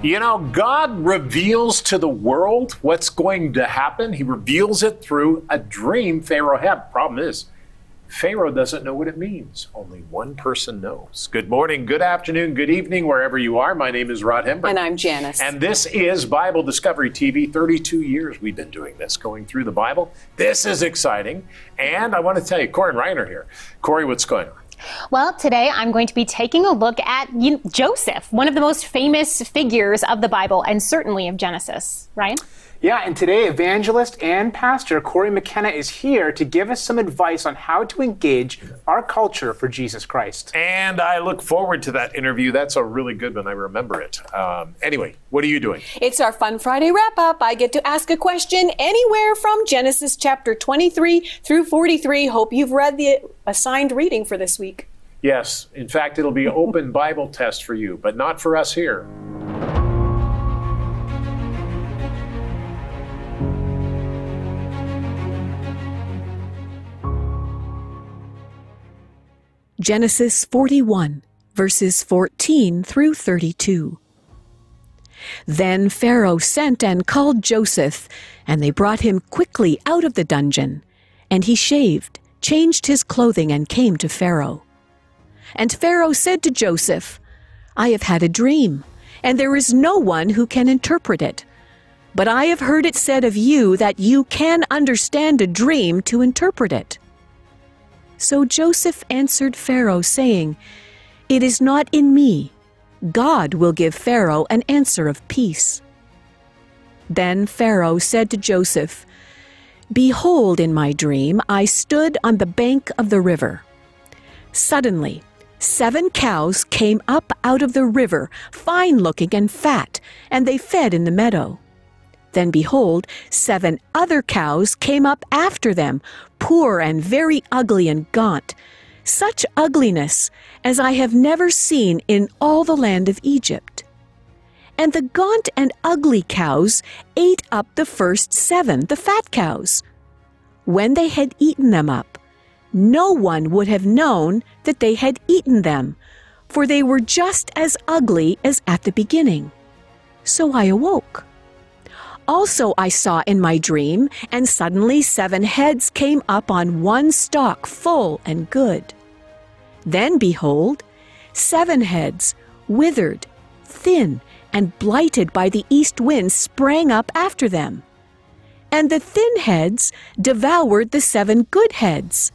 You know, God reveals to the world what's going to happen. He reveals it through a dream Pharaoh had. Problem is, Pharaoh doesn't know what it means. Only one person knows. Good morning, good afternoon, good evening, wherever you are. My name is Rod Hembree. And I'm Janice. And this is Bible Discovery TV. 32 years we've been doing this, going through the Bible. This is exciting. And I want to tell you, Corey and Ryan are here. Corey, what's going on? Well, today I'm going to be taking a look at Joseph, one of the most famous figures of the Bible and certainly of Genesis. Ryan? Yeah, and today, evangelist and pastor Corey McKenna is here to give us some advice on how to engage our culture for Jesus Christ. And I look forward to that interview. That's a really good one. I remember it. Um, anyway, what are you doing? It's our Fun Friday wrap up. I get to ask a question anywhere from Genesis chapter 23 through 43. Hope you've read the assigned reading for this week. Yes. In fact, it'll be open Bible test for you, but not for us here. Genesis 41, verses 14 through 32. Then Pharaoh sent and called Joseph, and they brought him quickly out of the dungeon. And he shaved, changed his clothing, and came to Pharaoh. And Pharaoh said to Joseph, I have had a dream, and there is no one who can interpret it. But I have heard it said of you that you can understand a dream to interpret it. So Joseph answered Pharaoh, saying, It is not in me. God will give Pharaoh an answer of peace. Then Pharaoh said to Joseph, Behold, in my dream, I stood on the bank of the river. Suddenly, seven cows came up out of the river, fine looking and fat, and they fed in the meadow. Then behold, seven other cows came up after them, poor and very ugly and gaunt, such ugliness as I have never seen in all the land of Egypt. And the gaunt and ugly cows ate up the first seven, the fat cows. When they had eaten them up, no one would have known that they had eaten them, for they were just as ugly as at the beginning. So I awoke. Also, I saw in my dream, and suddenly seven heads came up on one stalk, full and good. Then behold, seven heads, withered, thin, and blighted by the east wind, sprang up after them. And the thin heads devoured the seven good heads.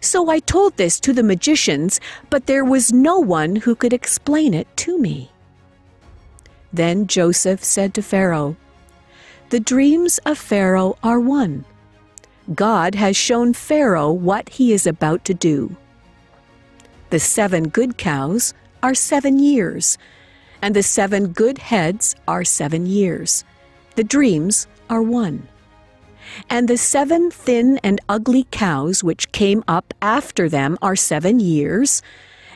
So I told this to the magicians, but there was no one who could explain it to me. Then Joseph said to Pharaoh, the dreams of Pharaoh are one. God has shown Pharaoh what he is about to do. The seven good cows are seven years, and the seven good heads are seven years. The dreams are one. And the seven thin and ugly cows which came up after them are seven years,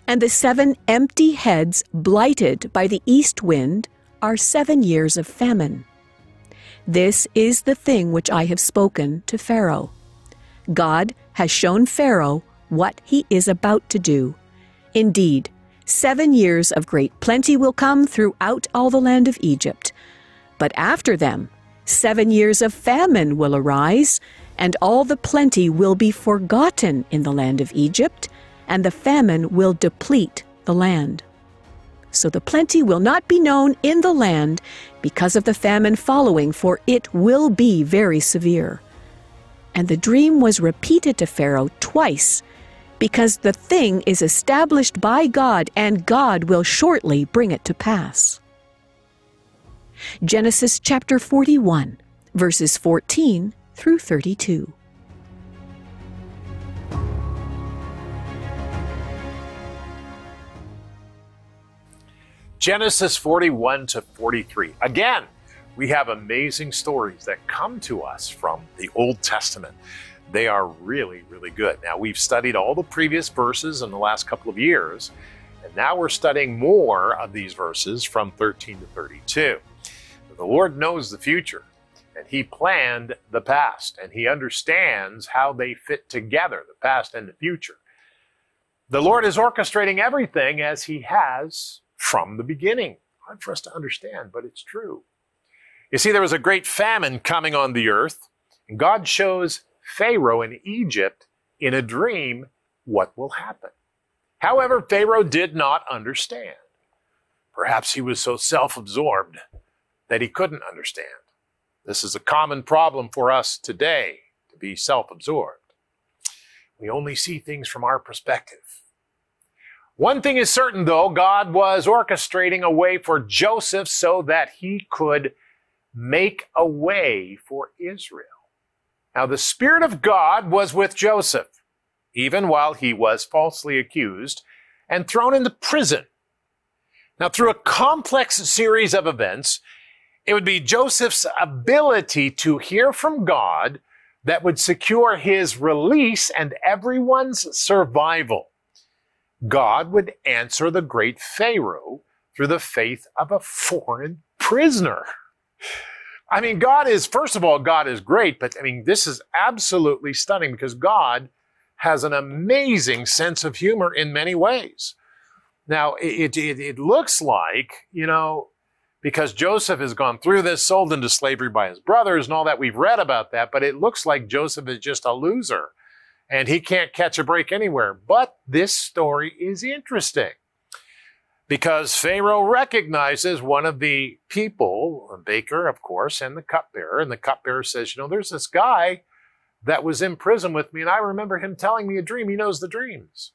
and the seven empty heads blighted by the east wind are seven years of famine. This is the thing which I have spoken to Pharaoh. God has shown Pharaoh what he is about to do. Indeed, seven years of great plenty will come throughout all the land of Egypt. But after them, seven years of famine will arise, and all the plenty will be forgotten in the land of Egypt, and the famine will deplete the land so the plenty will not be known in the land because of the famine following, for it will be very severe. And the dream was repeated to Pharaoh twice, because the thing is established by God, and God will shortly bring it to pass. Genesis chapter 41, verses 14 through 32. Genesis 41 to 43. Again, we have amazing stories that come to us from the Old Testament. They are really, really good. Now, we've studied all the previous verses in the last couple of years, and now we're studying more of these verses from 13 to 32. The Lord knows the future, and He planned the past, and He understands how they fit together, the past and the future. The Lord is orchestrating everything as He has from the beginning. Hard for us to understand, but it's true. You see, there was a great famine coming on the earth, and God shows Pharaoh in Egypt in a dream what will happen. However, Pharaoh did not understand. Perhaps he was so self absorbed that he couldn't understand. This is a common problem for us today to be self absorbed. We only see things from our perspective. One thing is certain, though, God was orchestrating a way for Joseph so that he could make a way for Israel. Now, the Spirit of God was with Joseph, even while he was falsely accused and thrown into prison. Now, through a complex series of events, it would be Joseph's ability to hear from God that would secure his release and everyone's survival. God would answer the great Pharaoh through the faith of a foreign prisoner. I mean, God is, first of all, God is great, but I mean, this is absolutely stunning because God has an amazing sense of humor in many ways. Now, it, it, it looks like, you know, because Joseph has gone through this, sold into slavery by his brothers and all that, we've read about that, but it looks like Joseph is just a loser and he can't catch a break anywhere. But this story is interesting because Pharaoh recognizes one of the people, baker, of course, and the cupbearer. And the cupbearer says, You know, there's this guy that was in prison with me, and I remember him telling me a dream. He knows the dreams.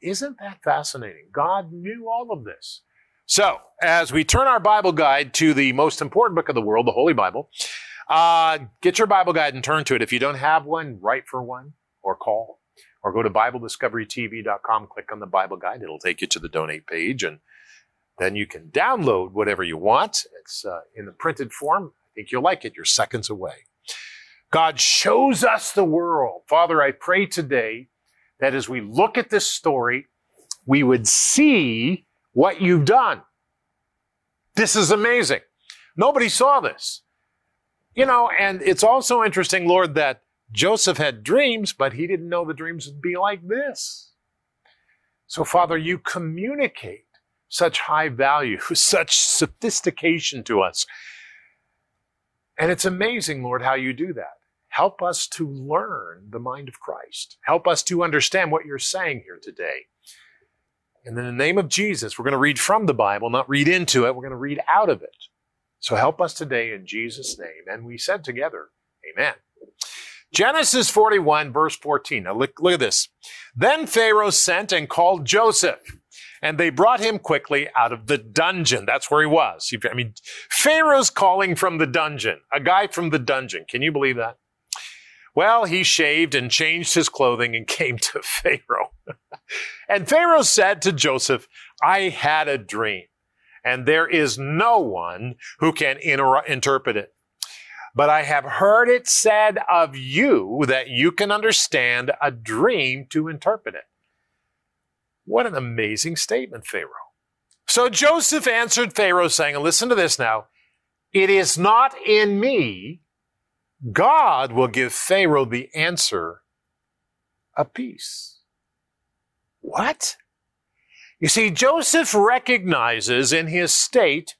Isn't that fascinating? God knew all of this. So, as we turn our Bible guide to the most important book of the world, the Holy Bible, uh, get your Bible guide and turn to it. If you don't have one, write for one or call or go to BibleDiscoveryTV.com, click on the Bible guide. It'll take you to the donate page, and then you can download whatever you want. It's uh, in the printed form. I think you'll like it. You're seconds away. God shows us the world. Father, I pray today that as we look at this story, we would see what you've done. This is amazing. Nobody saw this. You know, and it's also interesting, Lord, that Joseph had dreams, but he didn't know the dreams would be like this. So, Father, you communicate such high value, such sophistication to us. And it's amazing, Lord, how you do that. Help us to learn the mind of Christ. Help us to understand what you're saying here today. And in the name of Jesus, we're going to read from the Bible, not read into it. We're going to read out of it. So help us today in Jesus' name. And we said together, Amen. Genesis 41, verse 14. Now look, look at this. Then Pharaoh sent and called Joseph, and they brought him quickly out of the dungeon. That's where he was. I mean, Pharaoh's calling from the dungeon, a guy from the dungeon. Can you believe that? Well, he shaved and changed his clothing and came to Pharaoh. and Pharaoh said to Joseph, I had a dream, and there is no one who can inter- interpret it but I have heard it said of you that you can understand a dream to interpret it. What an amazing statement, Pharaoh. So Joseph answered Pharaoh, saying, and listen to this now, it is not in me. God will give Pharaoh the answer of peace. What? You see, Joseph recognizes in his state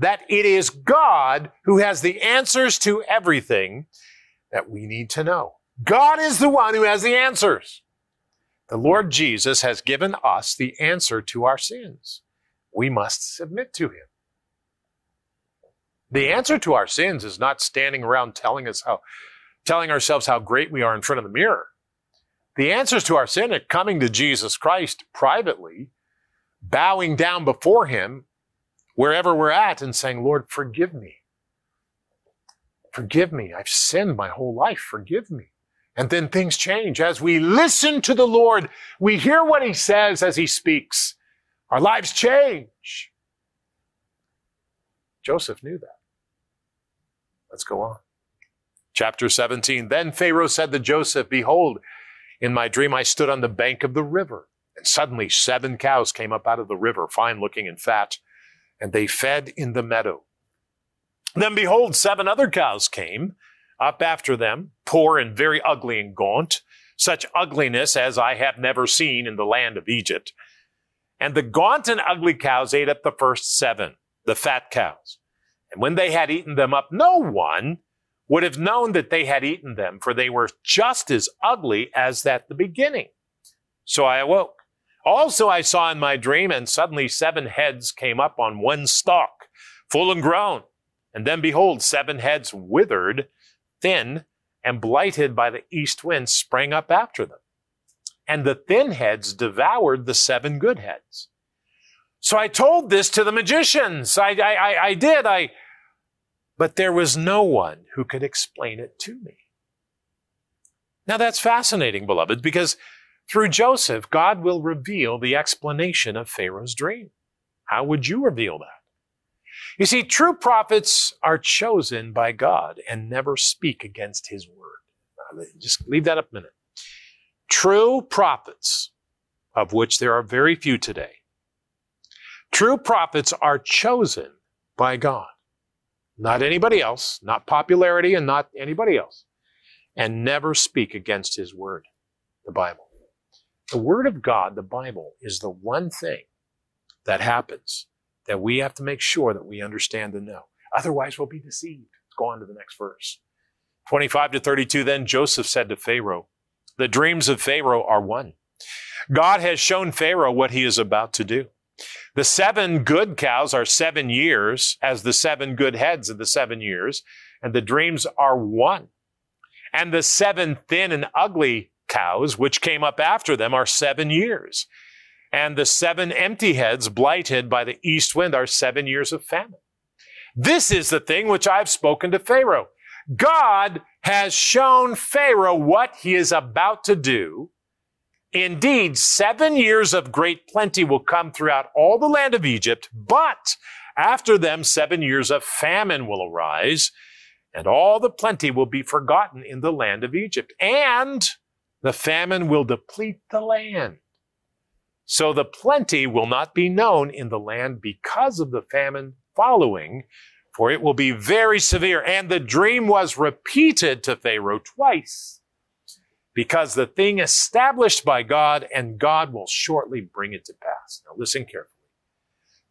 that it is God who has the answers to everything that we need to know. God is the one who has the answers. The Lord Jesus has given us the answer to our sins. We must submit to Him. The answer to our sins is not standing around telling us how, telling ourselves how great we are in front of the mirror. The answers to our sin are coming to Jesus Christ privately, bowing down before Him, wherever we're at and saying, Lord, forgive me. Forgive me. I've sinned my whole life. Forgive me. And then things change. As we listen to the Lord, we hear what He says as He speaks. Our lives change. Joseph knew that. Let's go on. Chapter 17. Then Pharaoh said to Joseph, Behold, in my dream I stood on the bank of the river, and suddenly seven cows came up out of the river, fine looking and fat and they fed in the meadow. Then behold, seven other cows came up after them, poor and very ugly and gaunt, such ugliness as I have never seen in the land of Egypt. And the gaunt and ugly cows ate up the first seven. the fat cows. And when they had eaten them up, no one would have known that they had eaten them, for they were just as ugly as at the beginning. So I awoke. Also, I saw in my dream, and suddenly seven heads came up on one stalk, full and grown. And then behold, seven heads withered, thin, and blighted by the east wind sprang up after them. And the thin heads devoured the seven good heads. So I told this to the magicians. I, I, I, did. I, but there was no one who could explain it to me. Now that's fascinating, beloved, because through Joseph, God will reveal the explanation of Pharaoh's dream. How would you reveal that? You see, true prophets are chosen by God and never speak against his word. Just leave that up a minute. True prophets, of which there are very few today, true prophets are chosen by God, not anybody else, not popularity and not anybody else, and never speak against his word, the Bible. The word of God, the Bible, is the one thing that happens that we have to make sure that we understand and know. Otherwise, we'll be deceived. Let's go on to the next verse. 25 to 32 Then Joseph said to Pharaoh, The dreams of Pharaoh are one. God has shown Pharaoh what he is about to do. The seven good cows are seven years, as the seven good heads of the seven years, and the dreams are one. And the seven thin and ugly cows, which came up after them, are seven years and the seven empty heads blighted by the east wind are seven years of famine. This is the thing which I've spoken to Pharaoh. God has shown Pharaoh what he is about to do. Indeed, seven years of great plenty will come throughout all the land of Egypt, but after them, seven years of famine will arise, and all the plenty will be forgotten in the land of Egypt, and the famine will deplete the land. So the plenty will not be known in the land because of the famine following, for it will be very severe. And the dream was repeated to Pharaoh twice because the thing established by God and God will shortly bring it to pass. Now listen carefully.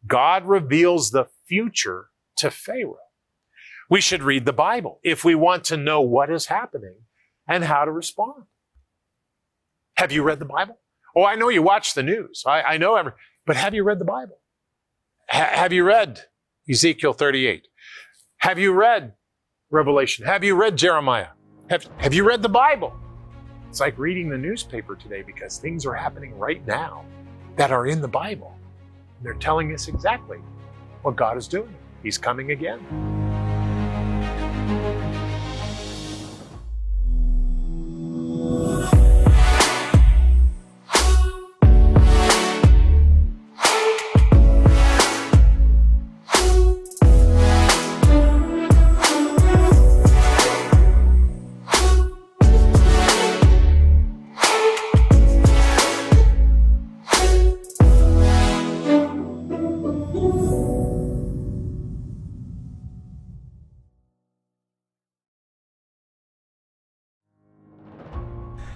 God reveals the future to Pharaoh. We should read the Bible if we want to know what is happening and how to respond. Have you read the Bible? Oh, I know you watch the news. I, I know every, but have you read the Bible? Ha- have you read Ezekiel 38? Have you read Revelation? Have you read Jeremiah? Have, have you read the Bible? It's like reading the newspaper today because things are happening right now that are in the Bible. They're telling us exactly what God is doing. He's coming again.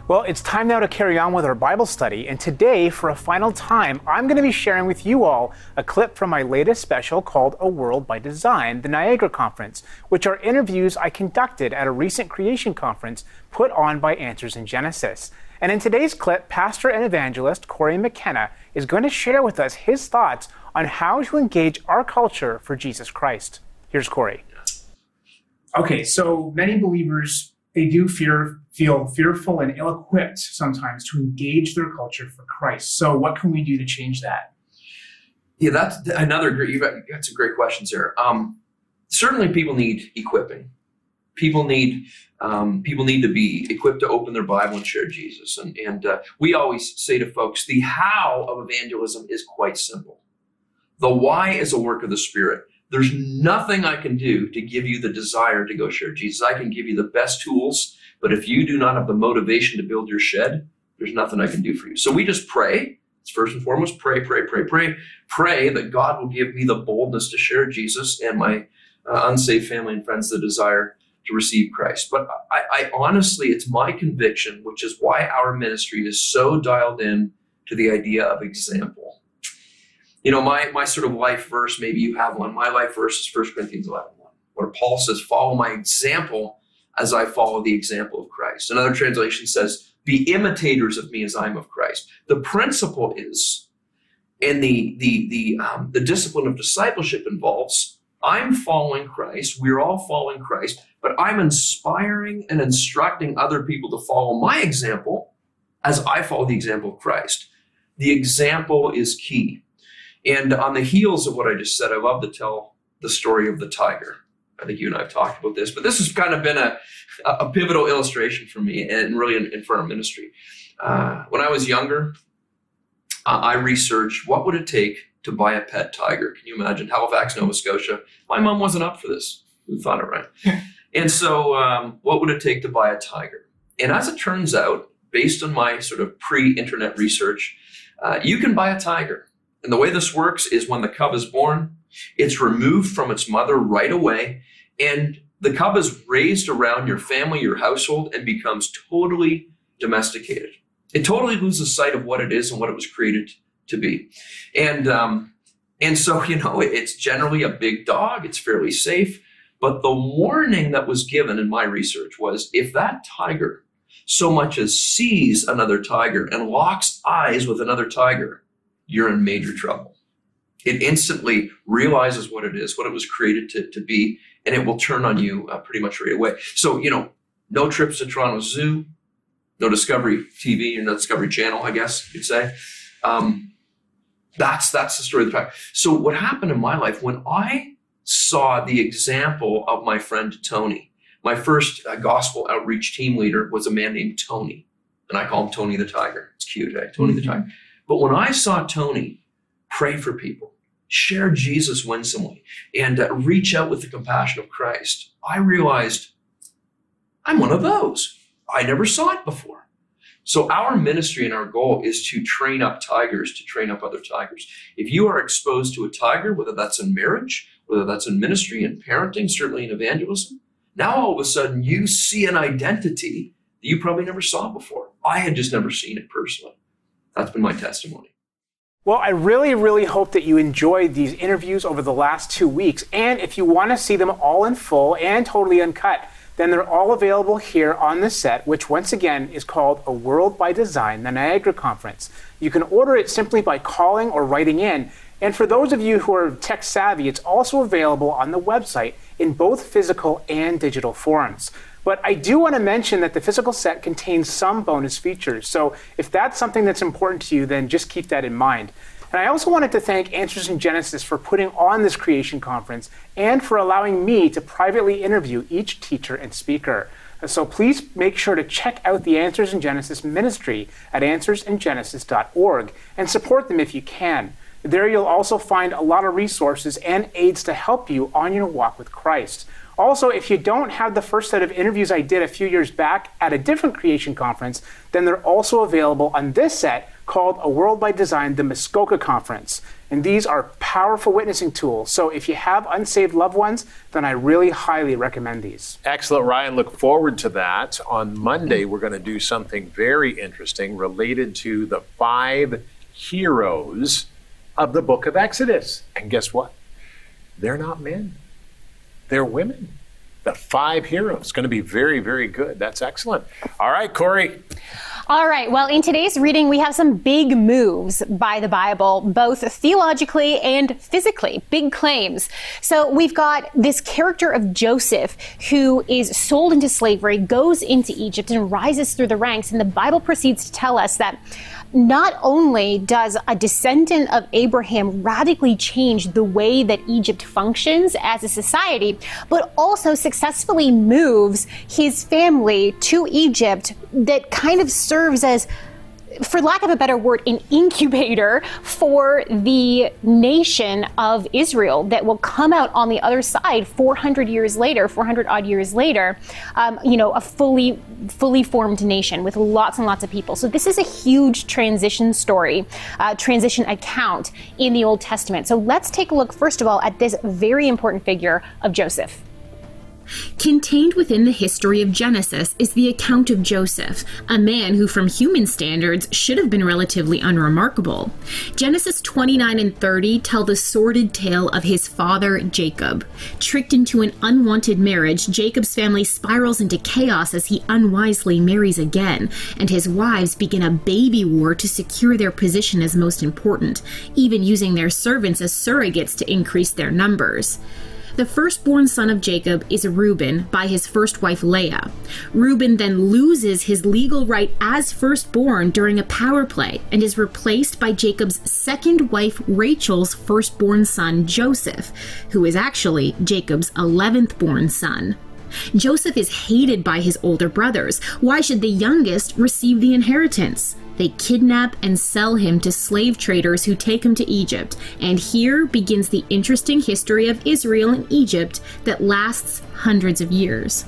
Well, it's time now to carry on with our Bible study, and today, for a final time, I'm going to be sharing with you all a clip from my latest special called A World by Design, the Niagara Conference, which are interviews I conducted at a recent creation conference put on by Answers in Genesis. And in today's clip, pastor and evangelist Corey McKenna is going to share with us his thoughts on how to engage our culture for Jesus Christ. Here's Corey. Okay, so many believers they do fear, feel fearful and ill equipped sometimes to engage their culture for Christ. So, what can we do to change that? Yeah, that's another great. You've got, a great question, Sarah. Um, certainly, people need equipping. People need um, people need to be equipped to open their Bible and share Jesus. And and uh, we always say to folks, the how of evangelism is quite simple. The why is a work of the Spirit. There's nothing I can do to give you the desire to go share Jesus. I can give you the best tools, but if you do not have the motivation to build your shed, there's nothing I can do for you. So we just pray. It's first and foremost pray, pray, pray, pray, pray that God will give me the boldness to share Jesus and my uh, unsaved family and friends the desire to receive Christ. But I, I honestly, it's my conviction, which is why our ministry is so dialed in to the idea of example You know, my, my sort of life verse, maybe you have one. My life verse is 1 Corinthians 11, 1, where Paul says, Follow my example as I follow the example of Christ. Another translation says, Be imitators of me as I am of Christ. The principle is, and the, the, the, um, the discipline of discipleship involves, I'm following Christ, we're all following Christ, but I'm inspiring and instructing other people to follow my example as I follow the example of Christ. The example is key. And on the heels of what I just said, I love to tell the story of the tiger. I think you and I have talked about this, but this has kind of been a, a pivotal illustration for me and really in, in for our ministry. Uh, when I was younger, uh, I researched what would it take to buy a pet tiger. Can you imagine Halifax, Nova Scotia? My mom wasn't up for this. Who thought it right? and so, um, what would it take to buy a tiger? And as it turns out, based on my sort of pre-internet research, uh, you can buy a tiger. And the way this works is when the cub is born, it's removed from its mother right away, and the cub is raised around your family, your household, and becomes totally domesticated. It totally loses sight of what it is and what it was created to be. And um, and so you know, it's generally a big dog. It's fairly safe. But the warning that was given in my research was if that tiger so much as sees another tiger and locks eyes with another tiger, you're in major trouble. It instantly realizes what it is, what it was created to, to be, and it will turn on you uh, pretty much right away. So, you know, no trips to Toronto Zoo, no Discovery TV or no Discovery Channel, I guess you'd say. Um, that's that's the story of the tiger. So, what happened in my life when I saw the example of my friend Tony? My first uh, gospel outreach team leader was a man named Tony, and I call him Tony the Tiger. It's cute, eh? Tony mm-hmm. the Tiger. But when I saw Tony pray for people, share Jesus winsomely, and uh, reach out with the compassion of Christ, I realized I'm one of those. I never saw it before. So our ministry and our goal is to train up tigers to train up other tigers. If you are exposed to a tiger, whether that's in marriage, whether that's in ministry and parenting, certainly in evangelism, now all of a sudden you see an identity that you probably never saw before. I had just never seen it personally. That's been my testimony. Well, I really, really hope that you enjoyed these interviews over the last two weeks. And if you want to see them all in full and totally uncut, then they're all available here on the set, which once again is called A World by Design, the Niagara Conference. You can order it simply by calling or writing in. And for those of you who are tech savvy, it's also available on the website in both physical and digital forms. But I do want to mention that the physical set contains some bonus features. So if that's something that's important to you, then just keep that in mind. And I also wanted to thank Answers in Genesis for putting on this creation conference and for allowing me to privately interview each teacher and speaker. So please make sure to check out the Answers in Genesis ministry at answersingenesis.org and support them if you can. There you'll also find a lot of resources and aids to help you on your walk with Christ. Also, if you don't have the first set of interviews I did a few years back at a different creation conference, then they're also available on this set called A World by Design, the Muskoka Conference. And these are powerful witnessing tools. So if you have unsaved loved ones, then I really highly recommend these. Excellent, Ryan. Look forward to that. On Monday, we're going to do something very interesting related to the five heroes of the book of Exodus. And guess what? They're not men they're women. The five heroes. Going to be very, very good. That's excellent. All right, Corey. All right. Well, in today's reading, we have some big moves by the Bible, both theologically and physically, big claims. So we've got this character of Joseph who is sold into slavery, goes into Egypt, and rises through the ranks. And the Bible proceeds to tell us that not only does a descendant of Abraham radically change the way that Egypt functions as a society, but also successfully moves his family to Egypt that kind of serves as for lack of a better word, an incubator for the nation of Israel that will come out on the other side 400 years later, 400 odd years later, um, you know, a fully, fully formed nation with lots and lots of people. So this is a huge transition story, uh, transition account in the Old Testament. So let's take a look, first of all, at this very important figure of Joseph. Contained within the history of Genesis is the account of Joseph, a man who, from human standards, should have been relatively unremarkable. Genesis 29 and 30 tell the sordid tale of his father, Jacob. Tricked into an unwanted marriage, Jacob's family spirals into chaos as he unwisely marries again, and his wives begin a baby war to secure their position as most important, even using their servants as surrogates to increase their numbers. The firstborn son of Jacob is Reuben by his first wife Leah. Reuben then loses his legal right as firstborn during a power play and is replaced by Jacob's second wife Rachel's firstborn son Joseph, who is actually Jacob's 11th born son. Joseph is hated by his older brothers. Why should the youngest receive the inheritance? They kidnap and sell him to slave traders who take him to Egypt. And here begins the interesting history of Israel and Egypt that lasts hundreds of years.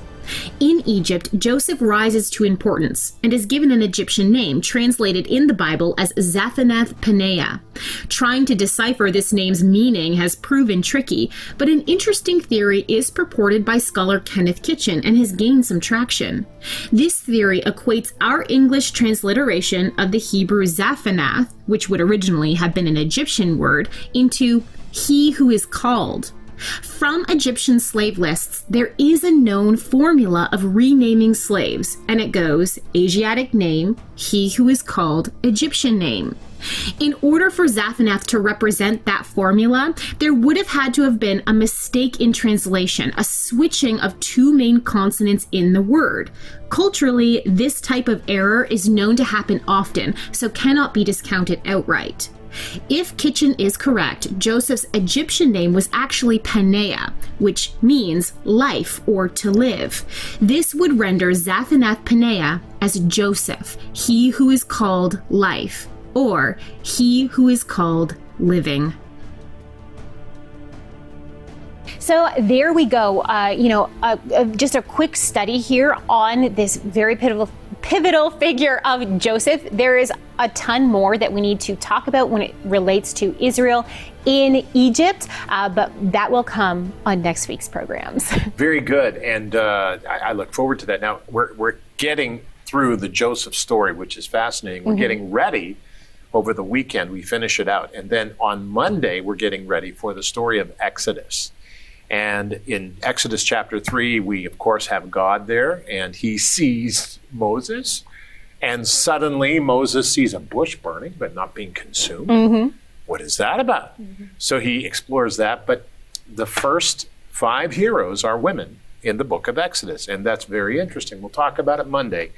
In Egypt, Joseph rises to importance and is given an Egyptian name, translated in the Bible as Zaphanath Paneah. Trying to decipher this name's meaning has proven tricky, but an interesting theory is purported by scholar Kenneth Kitchen and has gained some traction. This theory equates our English transliteration of the Hebrew Zaphanath, which would originally have been an Egyptian word, into he who is called. From Egyptian slave lists, there is a known formula of renaming slaves, and it goes Asiatic name, he who is called Egyptian name. In order for Zaphanath to represent that formula, there would have had to have been a mistake in translation, a switching of two main consonants in the word. Culturally, this type of error is known to happen often, so cannot be discounted outright. If Kitchen is correct, Joseph's Egyptian name was actually Paneah, which means life or to live. This would render Zaphanath Paneah as Joseph, he who is called life, or he who is called living. So there we go. Uh, you know, uh, uh, just a quick study here on this very pivotal pivotal figure of Joseph. There is a ton more that we need to talk about when it relates to Israel in Egypt, uh, but that will come on next week's programs. Very good, and uh, I, I, look forward to that. Now we're we're getting through the Joseph story, which is fascinating. We're mm-hmm. getting ready over the weekend. We finish it out, and then on Monday we're getting ready for the story of Exodus. And in Exodus chapter 3, we of course have God there, and he sees Moses. And suddenly Moses sees a bush burning, but not being consumed. Mm-hmm. What is that about? Mm-hmm. So he explores that. But the first five heroes are women in the book of Exodus. And that's very interesting. We'll talk about it Monday.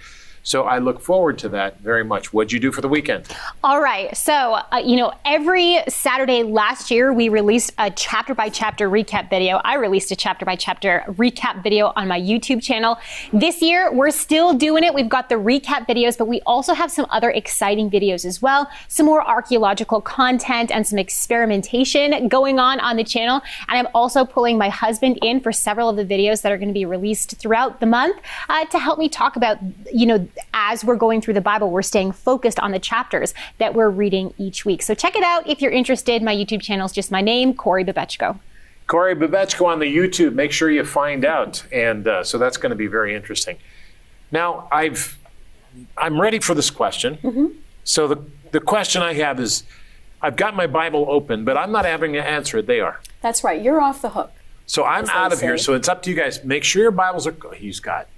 So I look forward to that very much. What'd you do for the weekend? All right. So, uh, you know, every Saturday last year, we released a chapter by chapter recap video. I released a chapter by chapter recap video on my YouTube channel. This year, we're still doing it. We've got the recap videos, but we also have some other exciting videos as well. Some more archaeological content and some experimentation going on on the channel. And I'm also pulling my husband in for several of the videos that are going to be released throughout the month uh, to help me talk about, you know, as we're going through the Bible, we're staying focused on the chapters that we're reading each week. So check it out if you're interested. My YouTube channel is just my name, Corey Babechko. Corey Babechko on the YouTube. Make sure you find out, and uh, so that's going to be very interesting. Now I've I'm ready for this question. Mm-hmm. So the the question I have is, I've got my Bible open, but I'm not having to answer it. They are. That's right. You're off the hook. So I'm out of say. here. So it's up to you guys. Make sure your Bibles are. He's got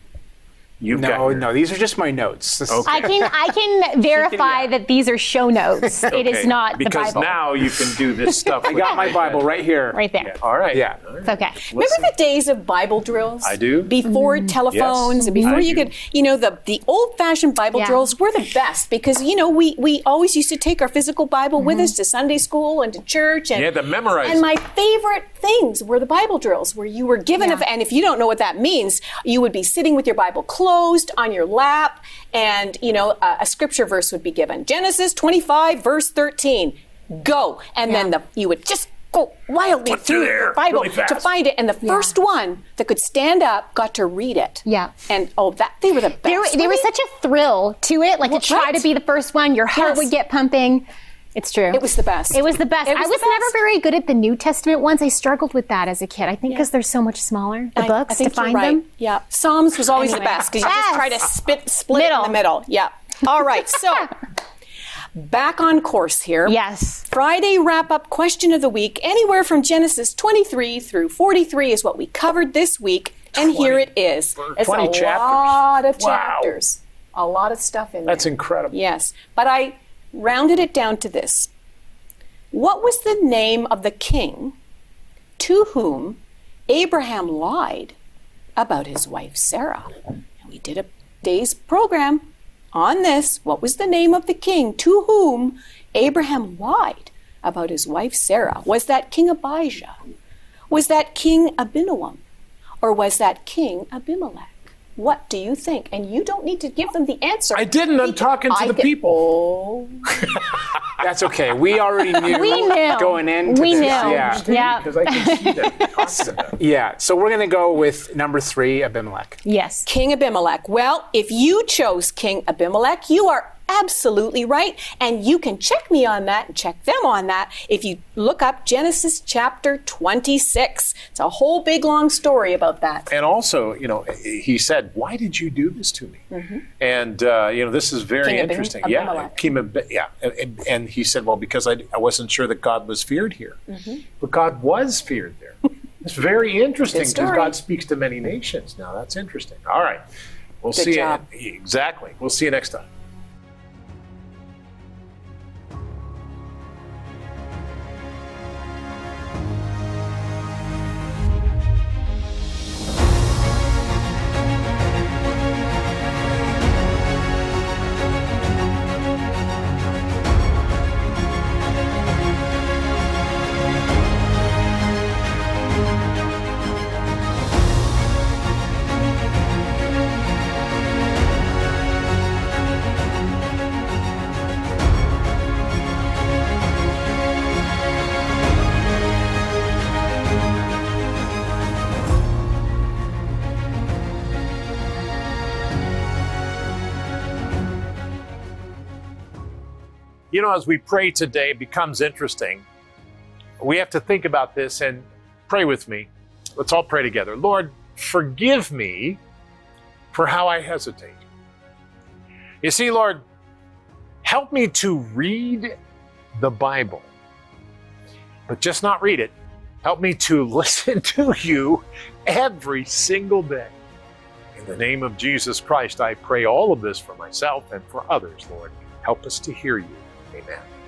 You've no, your... no, these are just my notes. Okay. I can I can verify yeah. that these are show notes. okay. It is not because the Bible. now you can do this stuff. I got my Bible right here. Right there. Yeah. All right. Yeah. It's okay. Remember the days of Bible drills? I do. Before mm. telephones, yes. before I you do. could, you know, the the old fashioned Bible yeah. drills were the best because you know we we always used to take our physical Bible mm-hmm. with us to Sunday school and to church and yeah, to memorize. And my favorite things were the Bible drills where you were given yeah. a, and if you don't know what that means, you would be sitting with your Bible closed on your lap and you know a, a scripture verse would be given genesis 25 verse 13 go and yeah. then the, you would just go wildly What's through the Bible really to find it. And the first yeah. one that could stand up got to read it. Yeah. And oh, that they were the best. There, there was such a thrill to it, like well, to try right. to be the first one. Your heart yes. would get pumping. It's true. It was the best. It was the best. Was I was the never very good at the New Testament ones. I struggled with that as a kid. I think because they're so much smaller, the I- books I think to find you're right. them. Yeah, Psalms was always the best because you just try to spit, split Middle. in the middle. Yeah. All right. So back on course here. Yes. Friday wrap up question of the week. Anywhere from Genesis 23 through 43 is what we covered this week, and here it is. It's 20 a chapters. lot of chapters. Wow. chapters, a lot of stuff in That's there. That's incredible. Yes, but I rounded it down to this. What was the name of the king to whom Abraham lied about his wife Sarah? And we did a day's program on this. What was the name of the king to whom Abraham lied about his wife Sarah? Was that King Abijah? Was that King Abinoam? Or was that King Abimelech? What do you think? And you don't need to give them the answer. I didn't. I'm talking to I the get- people. Oh, That's okay. We already knew, We knew. going in. We this. knew. Yeah. Yeah. Because I can see that concept. Yeah. So we're going to go with number three, Abimelech. Yes. King Abimelech. Well, if you chose King Abimelech, you are absolutely right. And you can check me on that and check them on that if you look up Genesis chapter 26. It's a whole big long story about that. And also, you know, he said, "Why did you do this to me?" And uh, you know, this is very King Abim- interesting. yeah, Abimelech. King yeah. And, and, and he said, "Well, because I, I wasn't sure that God was feared here, but God was feared there." It's very interesting because. God speaks to many nations. Now that's interesting. All right, we'll Good see job. you exactly. We'll see you next time. You know, as we pray today, it becomes interesting. We have to think about this and pray with me. Let's all pray together. Lord, forgive me for how I hesitate. You see, Lord, help me to read the Bible, but just not read it. Help me to listen to you every single day. In the name of Jesus Christ, I pray all of this for myself and for others, Lord. Help us to hear you. Amen.